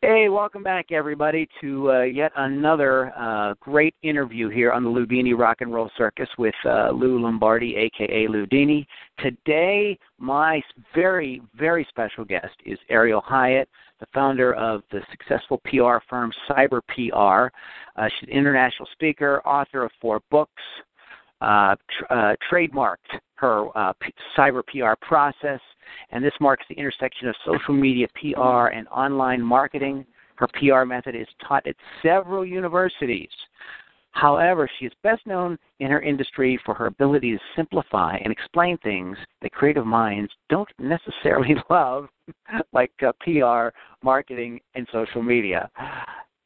Hey, welcome back, everybody, to uh, yet another uh, great interview here on the Ludini Rock and Roll Circus with uh, Lou Lombardi, aka Ludini. Today, my very, very special guest is Ariel Hyatt the founder of the successful PR firm Cyber PR. Uh, she's an international speaker, author of four books, uh, tr- uh, trademarked her P- cyber PR process, and this marks the intersection of social media PR and online marketing. Her PR method is taught at several universities. However, she is best known in her industry for her ability to simplify and explain things that creative minds don't necessarily love, like uh, PR, marketing, and social media.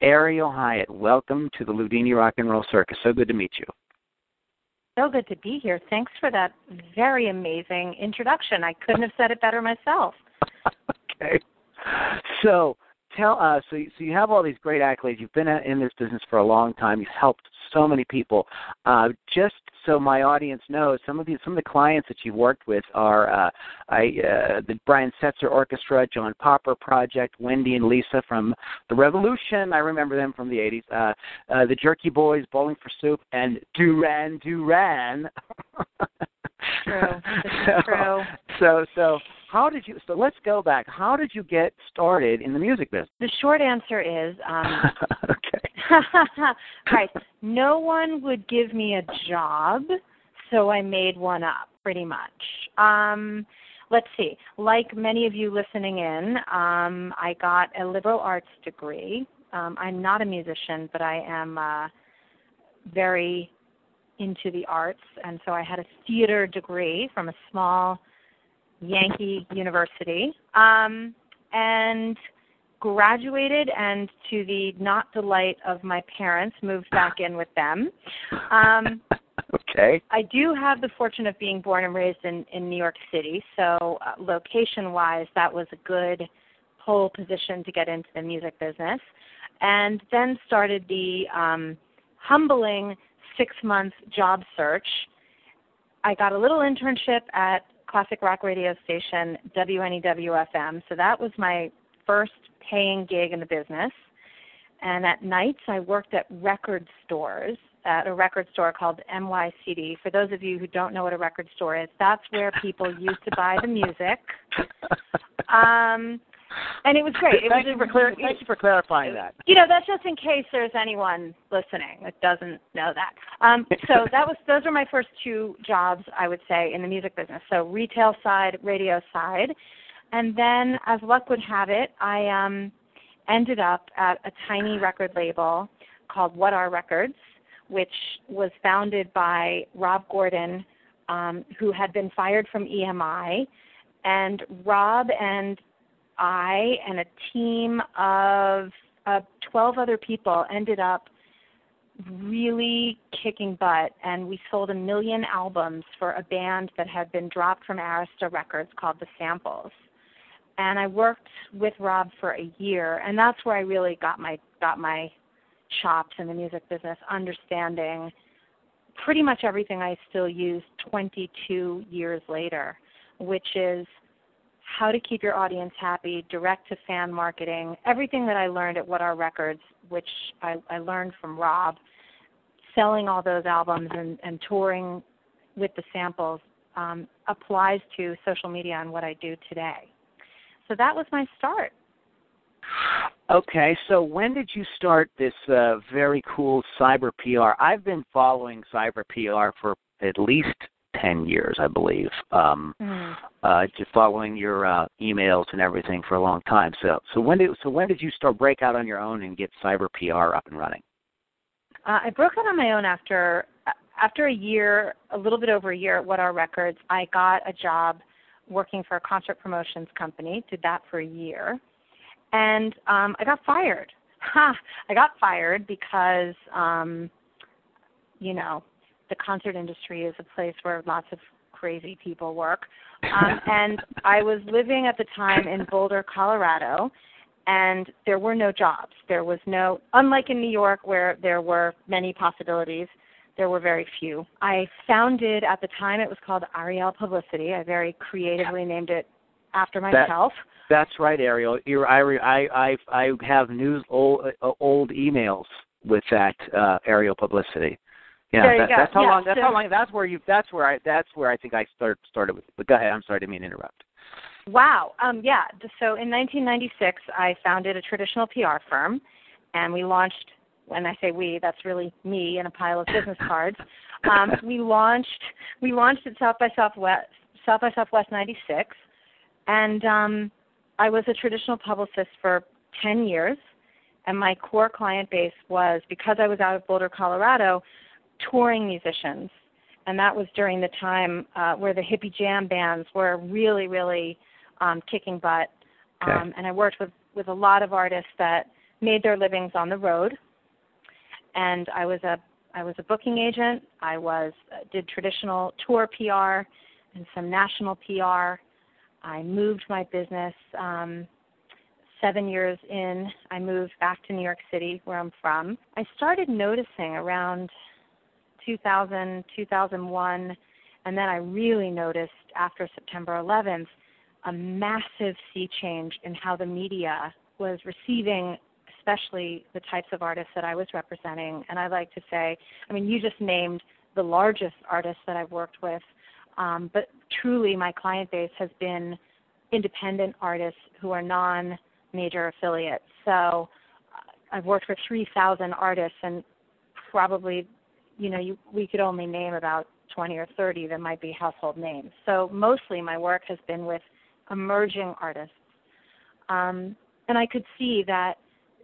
Ariel Hyatt, welcome to the Ludini Rock and Roll Circus. So good to meet you. So good to be here. Thanks for that very amazing introduction. I couldn't have said it better myself. okay. So, tell us. So, so you have all these great accolades. You've been in this business for a long time. You've helped so many people. Uh, just so my audience knows, some of the some of the clients that you've worked with are uh, I, uh, the Brian Setzer Orchestra, John Popper Project, Wendy and Lisa from the Revolution. I remember them from the '80s. Uh, uh, the Jerky Boys, Bowling for Soup, and Duran Duran. true. so, true. So so how did you so let's go back. How did you get started in the music business? The short answer is um okay. Right. No one would give me a job so i made one up pretty much. Um let's see. Like many of you listening in um i got a liberal arts degree. Um i'm not a musician but i am uh very into the arts and so i had a theater degree from a small Yankee University, um, and graduated and to the not delight of my parents moved back in with them. Um okay. I do have the fortune of being born and raised in in new york city so uh, location wise that was a good pole position to get into the music business and then started the um humbling six month job search. I got a little internship at classic rock radio station WNEW-FM. So that was my first paying gig in the business. And at nights, I worked at record stores at a record store called NYCD. For those of you who don't know what a record store is, that's where people used to buy the music. Um, and it was great. It thank, was you for clar- thank you for clarifying that. You know, that's just in case there's anyone listening that doesn't know that. Um, so that was those were my first two jobs, I would say, in the music business. So retail side, radio side, and then, as luck would have it, I um, ended up at a tiny record label called What Are Records, which was founded by Rob Gordon, um, who had been fired from EMI. And Rob and I and a team of uh, 12 other people ended up really kicking butt, and we sold a million albums for a band that had been dropped from Arista Records called The Samples. And I worked with Rob for a year, and that's where I really got my got my chops in the music business, understanding pretty much everything I still use 22 years later, which is how to keep your audience happy, direct to fan marketing, everything that I learned at What Are Records, which I, I learned from Rob, selling all those albums and, and touring with the samples um, applies to social media and what I do today. So that was my start. Okay, so when did you start this uh, very cool cyber PR? I've been following cyber PR for at least 10 years, I believe, um, mm. uh, just following your uh, emails and everything for a long time. So, so when did so when did you start break out on your own and get cyber PR up and running? Uh, I broke out on my own after after a year, a little bit over a year at What Are Records. I got a job working for a concert promotions company. Did that for a year, and um, I got fired. Ha! I got fired because, um, you know, the concert industry is a place where lots of crazy people work. Um, and I was living at the time in Boulder, Colorado, and there were no jobs. There was no, unlike in New York where there were many possibilities, there were very few. I founded, at the time, it was called Ariel Publicity. I very creatively named it after myself. That, that's right, Ariel. You're, I, I, I, I have news old, uh, old emails with that uh, Ariel Publicity. Yeah, that, that's how yeah, long. That's so, how long. That's where you. That's where I. That's where I think I start, started with. But go ahead. I'm sorry to mean to interrupt. Wow. Um, yeah. So in 1996, I founded a traditional PR firm, and we launched. When I say we, that's really me and a pile of business cards. Um, we launched. We launched at South by Southwest. South by Southwest '96, and um, I was a traditional publicist for 10 years. And my core client base was because I was out of Boulder, Colorado, touring musicians and that was during the time uh, where the hippie jam bands were really, really um, kicking butt. Okay. Um, and I worked with with a lot of artists that made their livings on the road. And I was a I was a booking agent. I was uh, did traditional tour PR and some national PR. I moved my business. Um, seven years in, I moved back to New York City, where I'm from. I started noticing around 2000, 2001, and then I really noticed after September 11th a massive sea change in how the media was receiving, especially the types of artists that I was representing. And I like to say, I mean, you just named the largest artists that I've worked with, um, but truly my client base has been independent artists who are non major affiliates. So uh, I've worked with 3,000 artists, and probably you know, you, we could only name about 20 or 30 that might be household names. So mostly my work has been with emerging artists. Um, and I could see that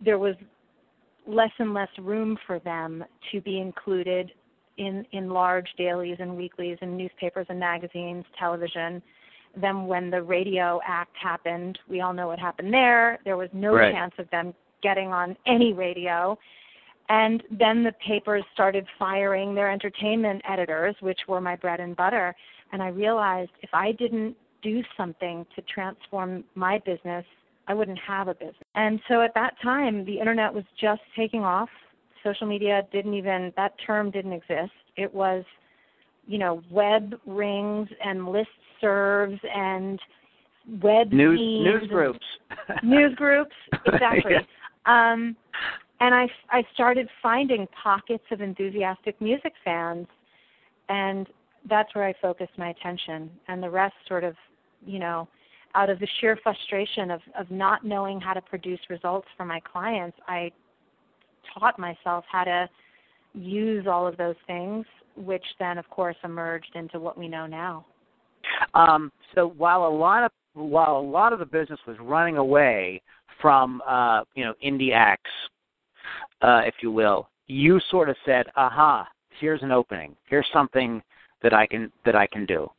there was less and less room for them to be included in, in large dailies and weeklies and newspapers and magazines, television. Then when the Radio Act happened, we all know what happened there. There was no Right. chance of them getting on any radio. And then the papers started firing their entertainment editors, which were my bread and butter. And I realized if I didn't do something to transform my business, I wouldn't have a business. And so at that time, the internet was just taking off. Social media didn't even, that term didn't exist. It was, you know, web rings and list serves and web News news groups. news groups exactly Yeah. um and i i started finding pockets of enthusiastic music fans and that's where i focused my attention. And the rest sort of you know out of the sheer frustration of of not knowing how to produce results for my clients i taught myself how to use all of those things which then of course emerged into what we know now. Um, so while a lot of while a lot of the business was running away from uh, you know indie acts, uh, if you will, you sort of said, "Aha, here's an opening. Here's something that I can that I can do."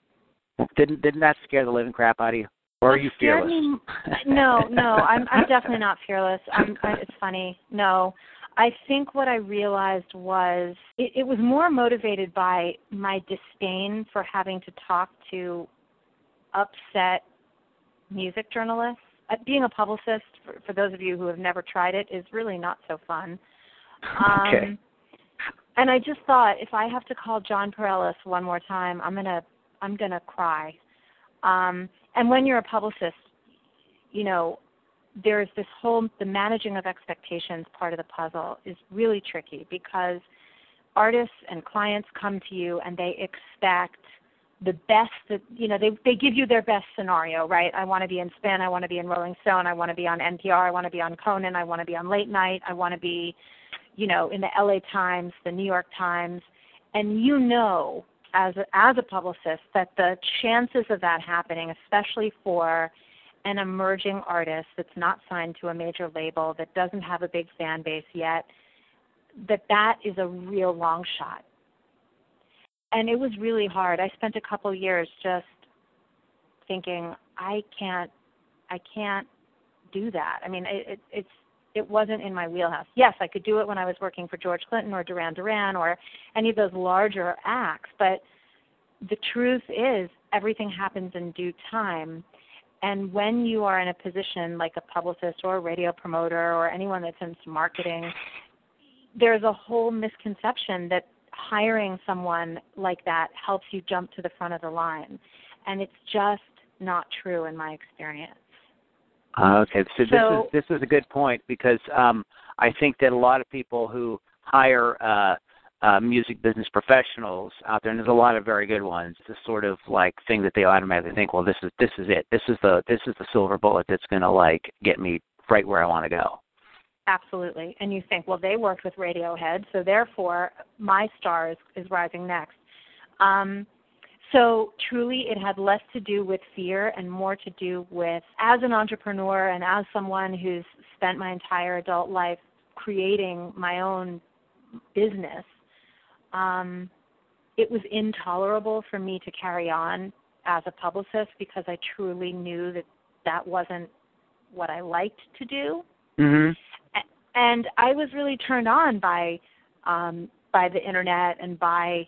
Didn't didn't that scare the living crap out of you, or are you fearless? me- no, no, I'm I'm definitely not fearless. I'm I, it's funny. No. I think what I realized was it, it was more motivated by my disdain for having to talk to upset music journalists. Uh, being a publicist, for, for those of you who have never tried it, is really not so fun. Um, Okay. And I just thought if I have to call Jon Pareles one more time, I'm gonna I'm gonna cry. Um, and when you're a publicist, you know, there's this whole the managing of expectations part of the puzzle is really tricky because artists and clients come to you and they expect the best that you know they they give you their best scenario right i want to be in spin i want to be in rolling stone i want to be on npr i want to be on conan i want to be on late night i want to be you know in the la times the new york times and you know as a, as a publicist that the chances of that happening especially for an emerging artist that's not signed to a major label that doesn't have a big fan base yet that that is a real long shot and it was really hard i spent a couple years just thinking i can't i can't do that. I mean, it, it, it's it wasn't in my wheelhouse. Yes, I could do it when I was working for George Clinton or Duran Duran or any of those larger acts, but the truth is everything happens in due time. And when you are in a position like a publicist or a radio promoter or anyone that's into marketing, there's a whole misconception that hiring someone like that helps you jump to the front of the line. And it's just not true in my experience. Uh, okay, so, so, this is this is a good point because um, I think that a lot of people who hire uh, uh, music business professionals out there, and there's a lot of very good ones. It's a sort of like thing that they automatically think, well, this is this is it. This is the this is the silver bullet that's going to like get me right where I want to go. Absolutely, and you think, well, they worked with Radiohead, so therefore my star is, is rising next. Um, so truly, it had less to do with fear and more to do with, as an entrepreneur and as someone who's spent my entire adult life creating my own business, um, it was intolerable for me to carry on as a publicist because I truly knew that that wasn't what I liked to do. Mm-hmm. And I was really turned on by um, by the internet and by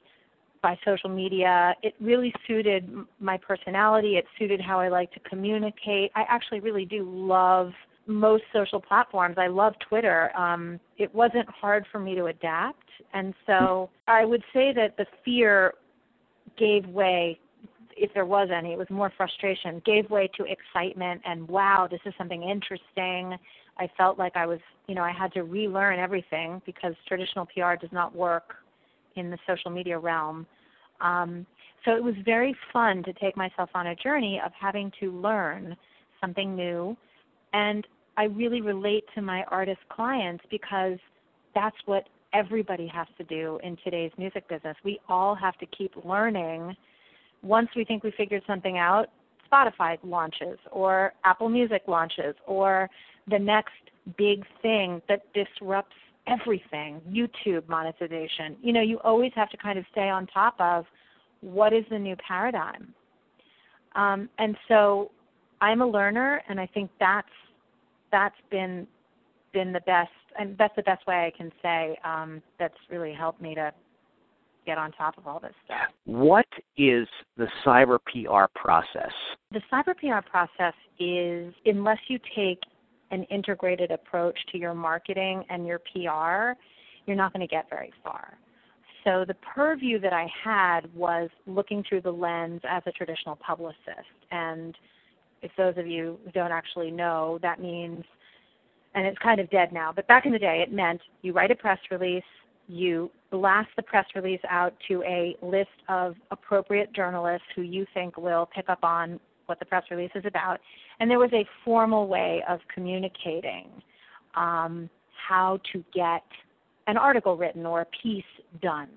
by social media. It really suited my personality. It suited how I like to communicate. I actually really do love most social platforms. I love Twitter. Um, it wasn't hard for me to adapt, and so I would say that the fear gave way, if there was any. It was more frustration. Gave way to excitement and wow, this is something interesting. I felt like I was, you know, I had to relearn everything because traditional PR does not work in the social media realm. Um, so it was very fun to take myself on a journey of having to learn something new. And I really relate to my artist clients because that's what everybody has to do in today's music business. We all have to keep learning. Once we think we figured something out, Spotify launches or Apple Music launches or the next big thing that disrupts everything, YouTube monetization. You know, you always have to kind of stay on top of what is the new paradigm. Um, and so I'm a learner, and I think that's that's been been the best, and that's the best way I can say um, that's really helped me to get on top of all this stuff. What is the cyber PR process? The cyber PR process is, unless you take an integrated approach to your marketing and your PR, you're not going to get very far. So the purview that I had was looking through the lens as a traditional publicist. And if those of you don't actually know, that means, and it's kind of dead now, but back in the day it meant you write a press release, you blast the press release out to a list of appropriate journalists who you think will pick up on what the press release is about. And there was a formal way of communicating um, how to get an article written or a piece done.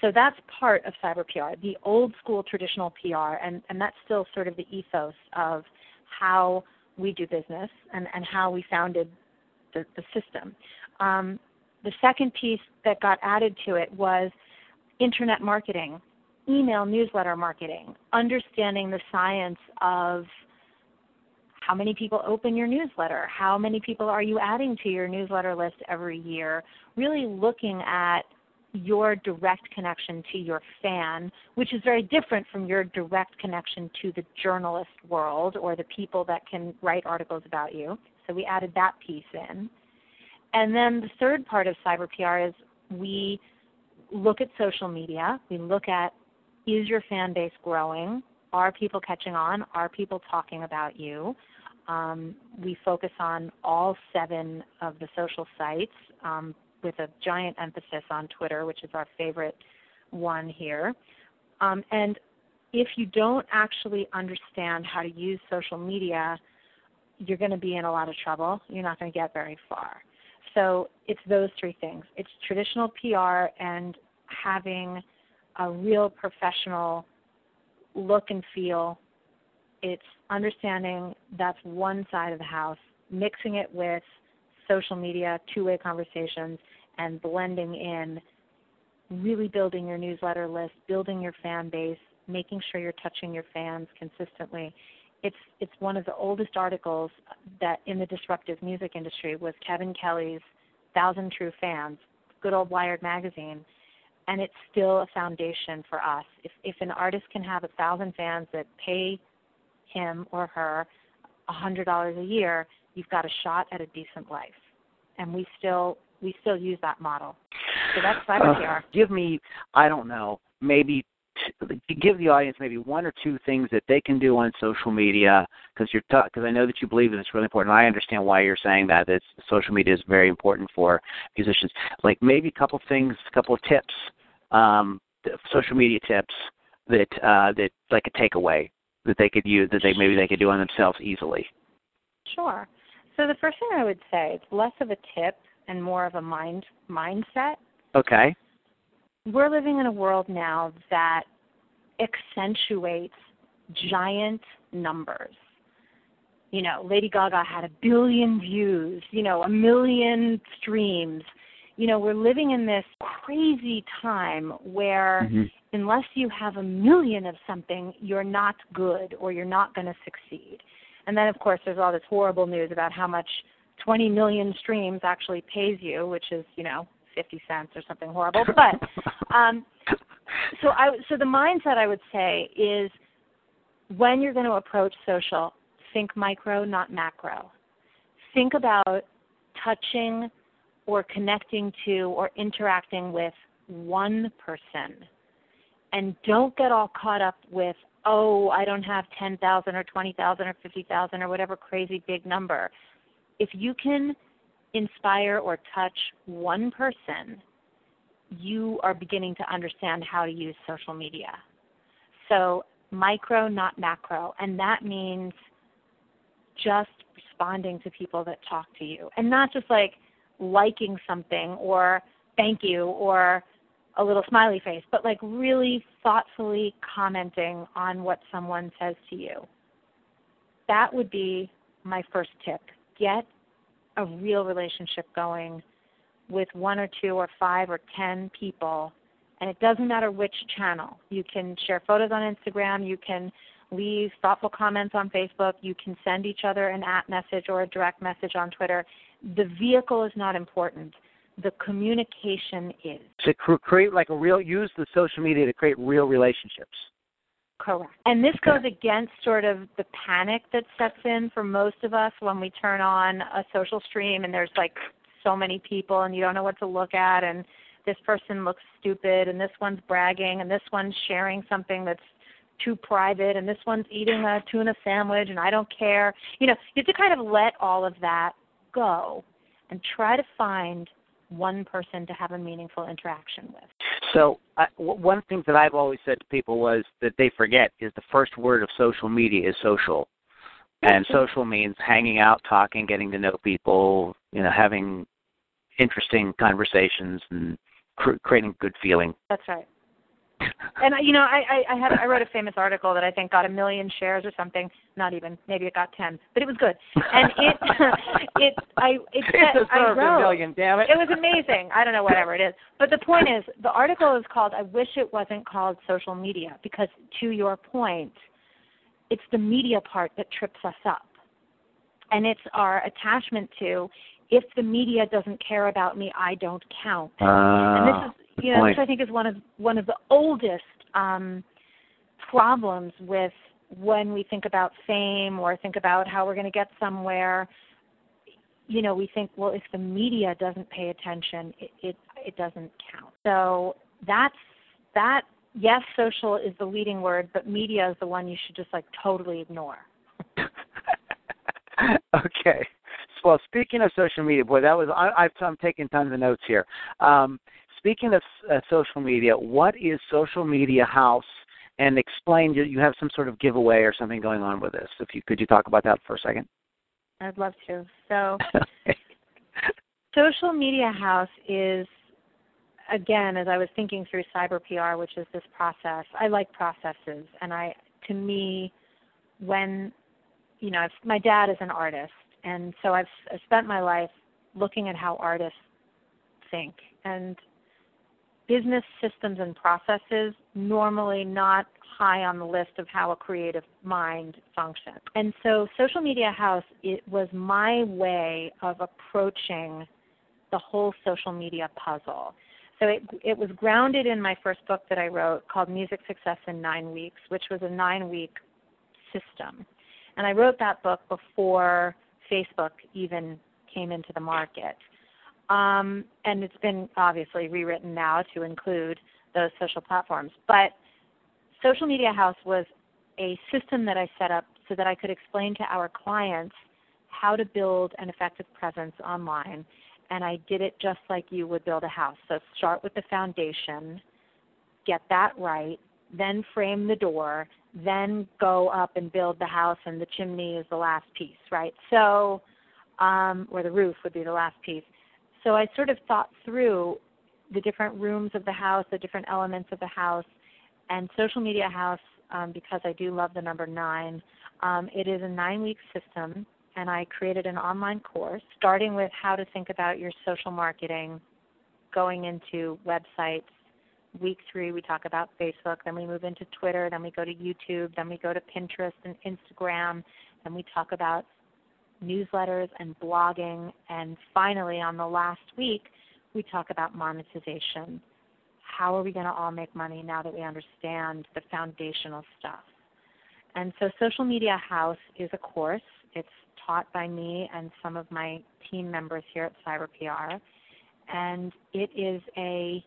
So that's part of cyber PR, the old school traditional PR, and, and that's still sort of the ethos of how we do business and, and how we founded the, the system. Um, the second piece that got added to it was internet marketing, email newsletter marketing, understanding the science of how many people open your newsletter, how many people are you adding to your newsletter list every year, really looking at your direct connection to your fan, which is very different from your direct connection to the journalist world or the people that can write articles about you. So we added that piece in. And then the third part of cyber PR is we look at social media. We look at is your fan base growing? Are people catching on? Are people talking about you? Um, we focus on all seven of the social sites um, with a giant emphasis on Twitter, which is our favorite one here. Um, and if you don't actually understand how to use social media, you're going to be in a lot of trouble. You're not going to get very far. So it's those three things it's traditional PR and having a real professional look and feel. It's understanding that's one side of the house, mixing it with social media, two way conversations, and blending in really building your newsletter list, building your fan base, making sure you're touching your fans consistently. it's it's one of the oldest articles that in the disruptive music industry was Kevin Kelly's Thousand True Fans, good old Wired magazine, and it's still a foundation for us. If if an artist can have a thousand fans that pay him or her a hundred dollars a year, you've got a shot at a decent life. And we still we still use that model. So that's cyber. Uh, give me, I don't know, maybe t- give the audience maybe one or two things that they can do on social media because you're because I know that you believe that it's really important. I understand why you're saying that. That social media is very important for musicians. Like maybe a couple things, a couple of tips, um, social media tips that uh, that like a takeaway that they could use that they maybe they could do on themselves easily. Sure. So the first thing I would say, it's less of a tip and more of a mind mindset. Okay. We're living in a world now that accentuates giant numbers. You know, Lady Gaga had a billion views, you know, a million streams. You know, we're living in this crazy time where mm-hmm. unless you have a million of something, you're not good or you're not going to succeed. And then, of course, there's all this horrible news about how much 20 million streams actually pays you, which is, you know, 50 cents or something horrible. But um, so I so the mindset I would say is when you're going to approach social, think micro, not macro. Think about touching or connecting to or interacting with one person. And don't get all caught up with, oh, I don't have 10,000 or 20,000 or 50,000 or whatever crazy big number. If you can inspire or touch one person, you are beginning to understand how to use social media. So, micro, not macro. And that means just responding to people that talk to you and not just like liking something or thank you or a little smiley face, but like really thoughtfully commenting on what someone says to you. That would be my first tip. Get a real relationship going with one or two or five or ten people. And it doesn't matter which channel. You can share photos on Instagram, you can leave thoughtful comments on Facebook, you can send each other an at message or a direct message on Twitter. The vehicle is not important. The communication is. To create like a real, use the social media to create real relationships. Correct. And this goes against sort of the panic that sets in for most of us when we turn on a social stream and there's like so many people and you don't know what to look at and this person looks stupid and this one's bragging and this one's sharing something that's too private and this one's eating a tuna sandwich and I don't care. You know, you have to kind of let all of that go and try to find one person to have a meaningful interaction with. So, I, one thing that I've always said to people was that they forget is the first word of social media is social. And social means hanging out, talking, getting to know people, you know, having interesting conversations and cr- creating good feeling. That's right and you know, I I, I had I wrote a famous article that I think got a million shares or something. Not even, maybe it got ten, but it was good. And it it I it, it I wrote, a million, damn it. It was amazing. I don't know whatever it is, but the point is, the article is called. I wish it wasn't called social media because, to your point, it's the media part that trips us up, and it's our attachment to if the media doesn't care about me, I don't count. Uh, and this is you know, point. which I think is one of one of the oldest um, problems with when we think about fame or think about how we're going to get somewhere. You know, we think, well, if the media doesn't pay attention, it it, it doesn't count. So that's that. Yes, social is the leading word, but media is the one you should just like totally ignore. okay. Well, speaking of social media, boy, that was I, I've, I'm taking tons of notes here. Um, speaking of uh, social media, what is Social Media House? And explain you, you have some sort of giveaway or something going on with this. If you could you talk about that for a second? I'd love to. So, Social Media House is again, as I was thinking through cyber PR, which is this process. I like processes, and I to me, when you know, my dad is an artist, and so I've, I've spent my life looking at how artists think and business systems and processes normally not high on the list of how a creative mind functions. And so Social Media House it was my way of approaching the whole social media puzzle. So it, it was grounded in my first book that I wrote called Music Success in Nine Weeks, which was a nine week system. And I wrote that book before Facebook even came into the market. Um, and it's been obviously rewritten now to include those social platforms. But Social Media House was a system that I set up so that I could explain to our clients how to build an effective presence online. And I did it just like you would build a house. So start with the foundation, get that right, then frame the door, then go up and build the house, and the chimney is the last piece, right? So, um, or the roof would be the last piece. So I sort of thought through the different rooms of the house, the different elements of the house, and Social Media House, um, because I do love the number nine, um, it is a nine week system, and I created an online course starting with how to think about your social marketing, going into websites. Week three, we talk about Facebook, then we move into Twitter, then we go to YouTube, then we go to Pinterest and Instagram, then we talk about newsletters and blogging, and finally, on the last week, we talk about monetization. How are we going to all make money now that we understand the foundational stuff? And so, Social Media House is a course. It's taught by me and some of my team members here at Cyber PR. And it is a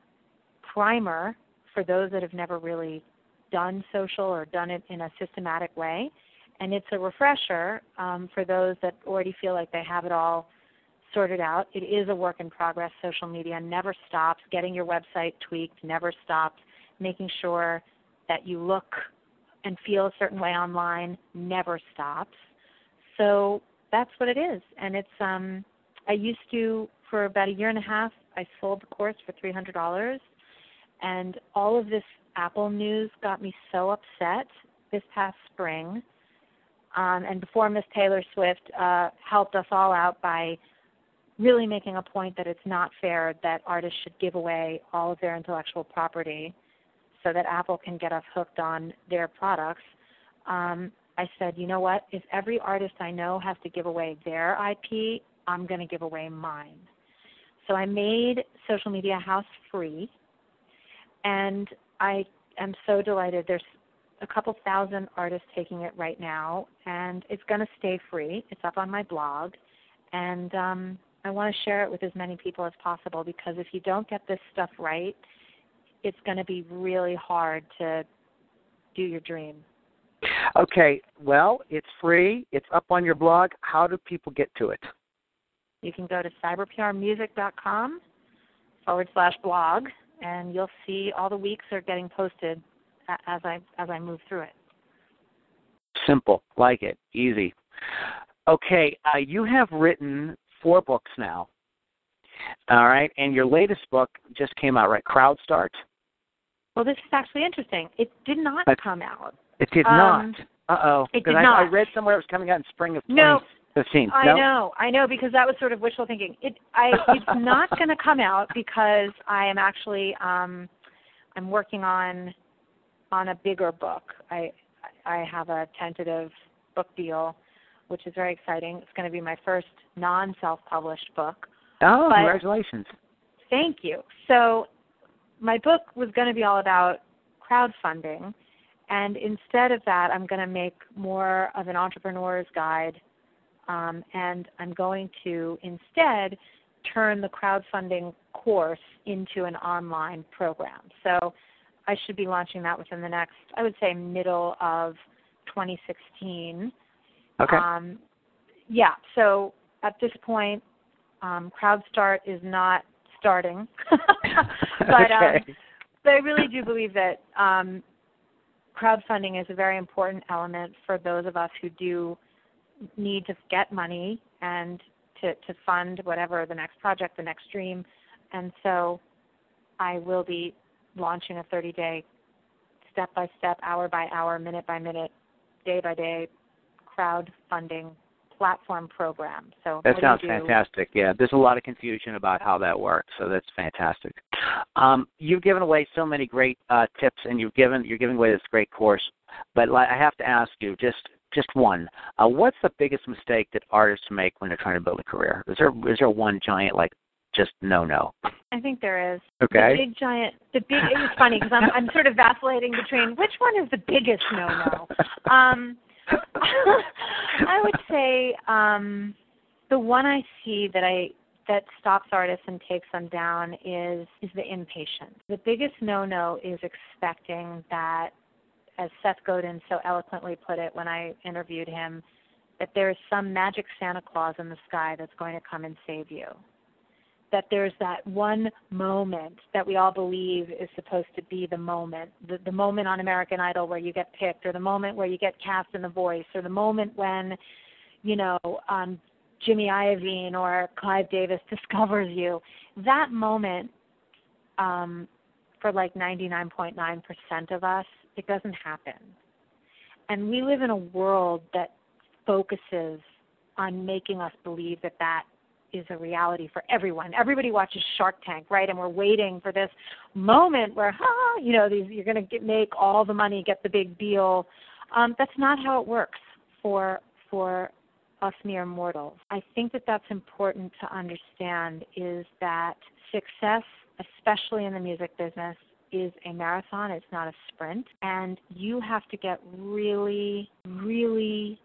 primer for those that have never really done social or done it in a systematic way and it's a refresher um, for those that already feel like they have it all sorted out. It is a work in progress. Social media never stops. Getting your website tweaked never stops. Making sure that you look and feel a certain way online never stops. So that's what it is. And it's um I used to for about a year and a half I sold the course for three hundred dollars and all of this Apple news got me so upset this past spring um, and before Miss Taylor Swift uh, helped us all out by really making a point that it's not fair that artists should give away all of their intellectual property so that Apple can get us hooked on their products. Um, I said, you know what? If every artist I know has to give away their IP, I'm going to give away mine. So I made Social Media House free, and I am so delighted. There's a couple thousand artists taking it right now, and it's going to stay free. It's up on my blog, and um, I want to share it with as many people as possible because if you don't get this stuff right, it's going to be really hard to do your dream. Okay, well, it's free. It's up on your blog. How do people get to it? You can go to cyberprmusic.com forward slash blog, and you'll see all the weeks are getting posted as I as I move through it. Simple, like it, easy. Okay, uh, you have written four books now. All right, and your latest book just came out, right? Crowd Start. Well, this is actually interesting. It did not uh, come out. It did um, not. Uh oh. It did I, not. I read somewhere it was coming out in spring of no, 2015. I no? know, I know, because that was sort of wishful thinking. It, I, it's not going to come out because I am actually, um, I'm working on on a bigger book. I I have a tentative book deal, which is very exciting. It's going to be my first non-self-published book. Oh, But- congratulations! Thank you. So my book was going to be all about crowdfunding, and instead of that, I'm going to make more of an entrepreneur's guide, um, and I'm going to instead turn the crowdfunding course into an online program. So I should be launching that within the next, I would say, middle of 2016. Okay. Um, yeah, so at this point, um, CrowdStart is not starting. but um, but I really do believe that um, crowdfunding is a very important element for those of us who do need to get money and to, to fund whatever the next project, the next dream. And so I will be launching a 30 day, step by step, hour by hour, minute by minute, day by day crowdfunding platform program. So That sounds fantastic. Yeah, there's a lot of confusion about how that works, so that's fantastic. Um, you've given away so many great uh, tips, and you've given you're giving away this great course. But I have to ask you, just just one. Uh, what's the biggest mistake that artists make when they're trying to build a career? Is there is there one giant like just no no? I think there is. Okay. The big giant. The big. It's funny because I'm I'm sort of vacillating between which one is the biggest no no. Um, I would say um, the one I see that I that stops artists and takes them down is is the impatience. The biggest no no is expecting that as Seth Godin so eloquently put it when I interviewed him, that there is some magic Santa Claus in the sky that's going to come and save you. That there's that one moment that we all believe is supposed to be the moment, the, the moment on American Idol where you get picked, or the moment where you get cast in The Voice, or the moment when, you know, um, Jimmy Iovine or Clive Davis discovers you. That moment, um, for like 99.9% of us, it doesn't happen. And we live in a world that focuses on making us believe that that is a reality for everyone. Everybody watches Shark Tank, right? And we're waiting for this moment where, ah, you know, these you're going to make all the money, get the big deal. Um, that's not how it works for for us mere mortals. I think that that's important to understand is that success, especially in the music business, is a marathon, it's not a sprint. And you have to get really, really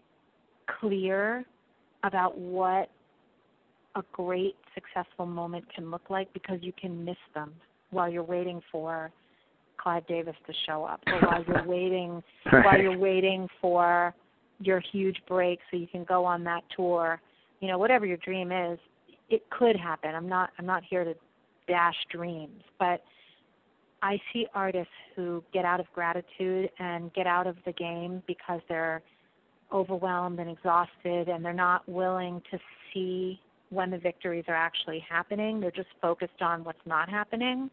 clear about what a great successful moment can look like because you can miss them while you're waiting for Clive Davis to show up or while you're waiting right. while you're waiting for your huge break so you can go on that tour. You know, whatever your dream is, it could happen. I'm not I'm not here to dash dreams, but I see artists who get out of gratitude and get out of the game because they're overwhelmed and exhausted and they're not willing to see when the victories are actually happening. They're just focused on what's not happening.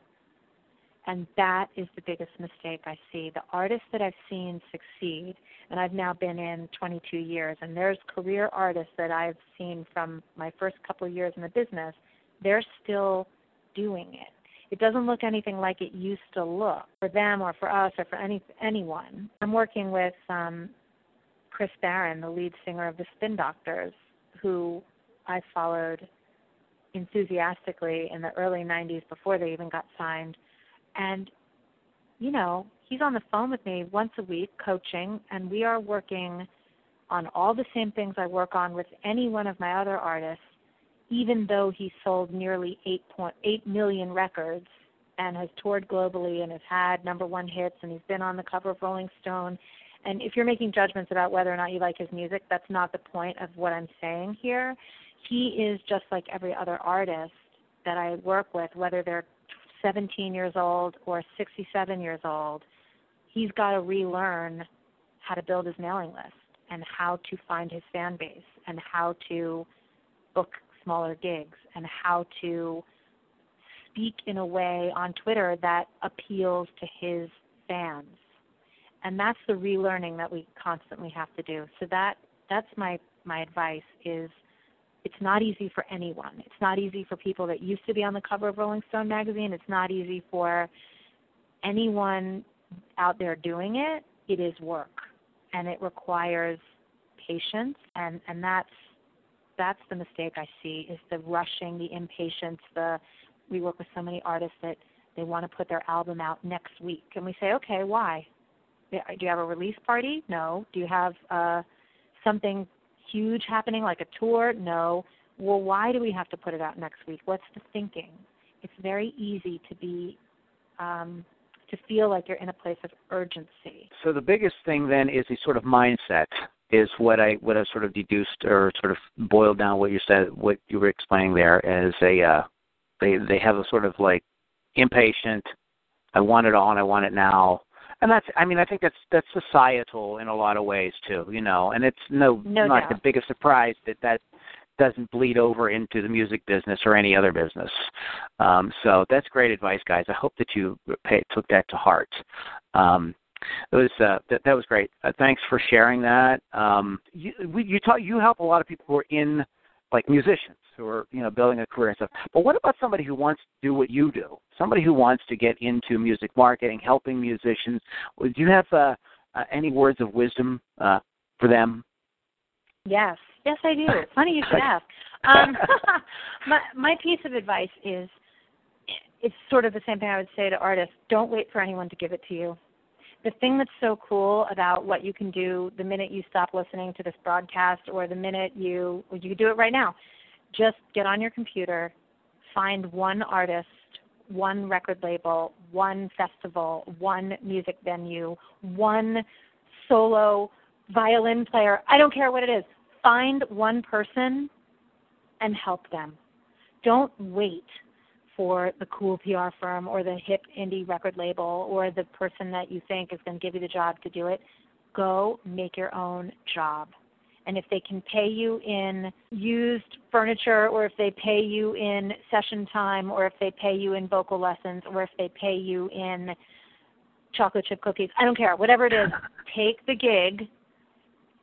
And that is the biggest mistake I see. The artists that I've seen succeed, and I've now been in 22 years, and there's career artists that I've seen from my first couple of years in the business, they're still doing it it doesn't look anything like it used to look for them or for us or for any anyone. I'm working with um, Chris Barron, the lead singer of the Spin Doctors, who I followed enthusiastically in the early 90s before they even got signed. And, you know, he's on the phone with me once a week coaching, and we are working on all the same things I work on with any one of my other artists even though he sold nearly 8.8 million records and has toured globally and has had number one hits and he's been on the cover of Rolling Stone. And if you're making judgments about whether or not you like his music, that's not the point of what I'm saying here. He is just like every other artist that I work with, whether they're 17 years old or 67 years old. He's got to relearn how to build his mailing list and how to find his fan base and how to book smaller gigs and how to speak in a way on Twitter that appeals to his fans. And that's the relearning that we constantly have to do. So that that's my my advice is it's not easy for anyone. It's not easy for people that used to be on the cover of Rolling Stone magazine. It's not easy for anyone out there doing it. It is work and it requires patience and and that's that's the mistake I see is the rushing, the impatience, the we work with so many artists that they want to put their album out next week and we say, "Okay, why? Do you have a release party? No. Do you have uh something huge happening like a tour? No. Well, why do we have to put it out next week? What's the thinking? It's very easy to be um to feel like you're in a place of urgency. So the biggest thing then is the sort of mindset is what I what I sort of deduced or sort of boiled down what you said what you were explaining there as a uh, they they have a sort of like impatient I want it all I want it now and that's I mean I think that's that's societal in a lot of ways too you know and it's no, no not doubt. the biggest surprise that that doesn't bleed over into the music business or any other business. Um, so that's great advice, guys. I hope that you pay, took that to heart. Um, it was uh, that, that was great. Uh, thanks for sharing that. Um, you we, you talk you help a lot of people who are in like musicians who are you know building a career and stuff. But what about somebody who wants to do what you do? Somebody who wants to get into music marketing, helping musicians. Do you have uh, uh, any words of wisdom uh, for them? Yes, yes, I do. Funny you should ask. Um, my my piece of advice is it's sort of the same thing I would say to artists. Don't wait for anyone to give it to you. The thing that's so cool about what you can do the minute you stop listening to this broadcast or the minute you you do it right now. Just get on your computer, find one artist, one record label, one festival, one music venue, one solo violin player. I don't care what it is. Find one person and help them. Don't wait for the cool PR firm or the hip indie record label or the person that you think is going to give you the job to do it. Go make your own job. And if they can pay you in used furniture, or if they pay you in session time, or if they pay you in vocal lessons, or if they pay you in chocolate chip cookies, I don't care. Whatever it is, take the gig,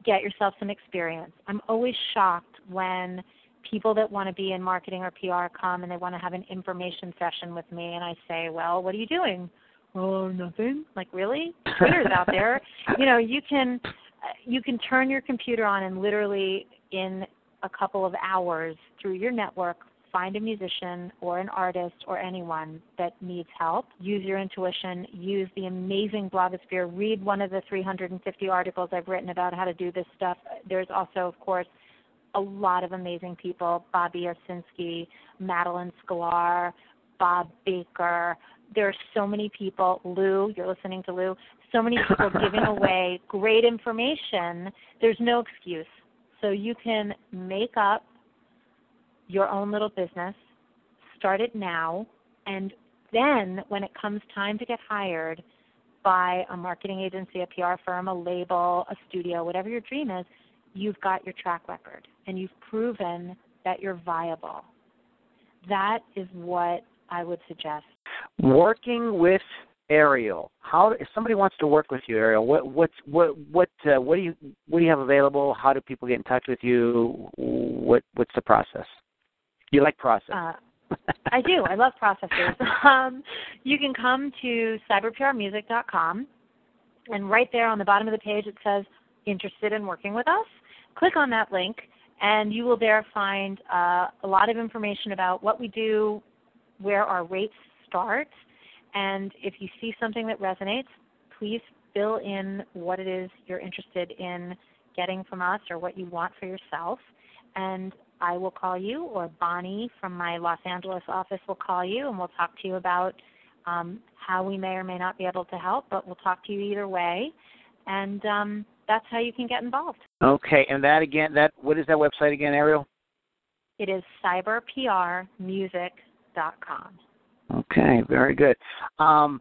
get yourself some experience. I'm always shocked when people that want to be in marketing or PR come and they want to have an information session with me, and I say, "Well, what are you doing?" "Oh, nothing." Like, really? Twitter's out there. You know, you can uh, you can turn your computer on and literally in a couple of hours through your network find a musician or an artist or anyone that needs help. Use your intuition. Use the amazing blogosphere. Read one of the 350 articles I've written about how to do this stuff. There's also, of course, a lot of amazing people Bobby Owsinski, Madalyn Sklar, Bob Baker. There are so many people. Lou, you're listening to Lou. So many people giving away great information. There's no excuse. So you can make up your own little business, start it now, and then when it comes time to get hired by a marketing agency, a PR firm, a label, a studio, whatever your dream is, you've got your track record and you've proven that you're viable. That is what I would suggest. Working with Ariel, how if somebody wants to work with you, Ariel, what what's what what uh, what do you what do you have available? How do people get in touch with you? What what's the process? You like process? Uh, I do. I love processes. Um, you can come to cyberprmusic.com, and right there on the bottom of the page it says "Interested in working with us." Click on that link, and you will there find uh, a lot of information about what we do, where our rates start, and if you see something that resonates, please fill in what it is you're interested in getting from us or what you want for yourself. And I will call you, or Bonnie from my Los Angeles office will call you, and we'll talk to you about um, how we may or may not be able to help, but we'll talk to you either way. And um, that's how you can get involved. Okay, and that again, that what is that website again, Ariel? It is cyberprmusic.com. Okay, very good. Um,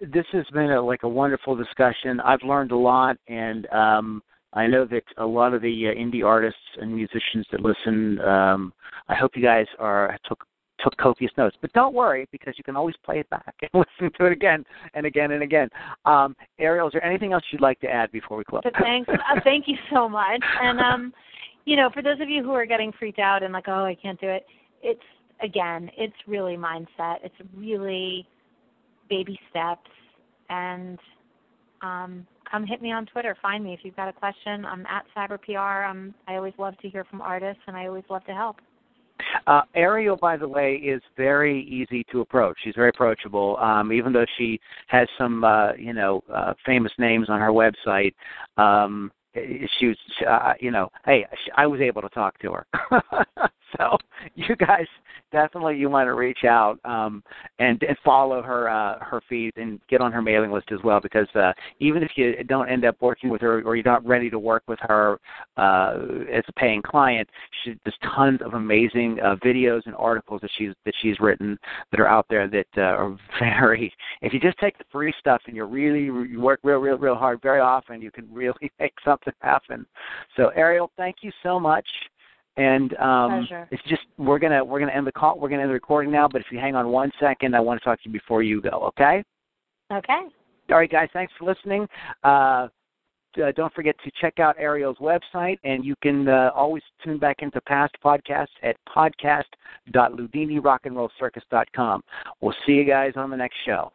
this has been a, like a wonderful discussion. I've learned a lot, and um, I know that a lot of the uh, indie artists and musicians that listen. Um, I hope you guys are took took copious notes. But don't worry because you can always play it back and listen to it again and again and again. Um, Ariel, is there anything else you'd like to add before we close? But thanks. uh, thank you so much. And um, you know, for those of you who are getting freaked out and like, oh, I can't do it, it's again, it's really mindset. It's really baby steps and um, come hit me on Twitter. Find me if you've got a question. I'm at CyberPR. I'm, I always love to hear from artists, and I always love to help. Uh, Ariel, by the way, is very easy to approach. She's very approachable, um, even though she has some, uh, you know, uh, famous names on her website. Um, she was, uh, you know, hey, I was able to talk to her. so you guys definitely you want to reach out um, and, and follow her uh, her feed and get on her mailing list as well because uh, even if you don't end up working with her or you're not ready to work with her uh, as a paying client, she, there's tons of amazing uh, videos and articles that she's that she's written that are out there that uh, are very. If you just take the free stuff and you really you work real real real hard, very often you can really make something happen. So Ariel, thank you so much. And um, it's just we're gonna we're gonna end the call. We're gonna end the recording now. But if you hang on one second, I want to talk to you before you go. Okay? Okay. All right, guys. Thanks for listening. Uh, uh, don't forget to check out Ariel's website, and you can uh, always tune back into past podcasts at podcast.ludinirockandrollcircus.com. We'll see you guys on the next show.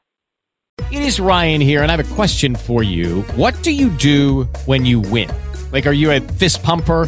It is Ryan here, and I have a question for you. What do you do when you win? Like, are you a fist pumper?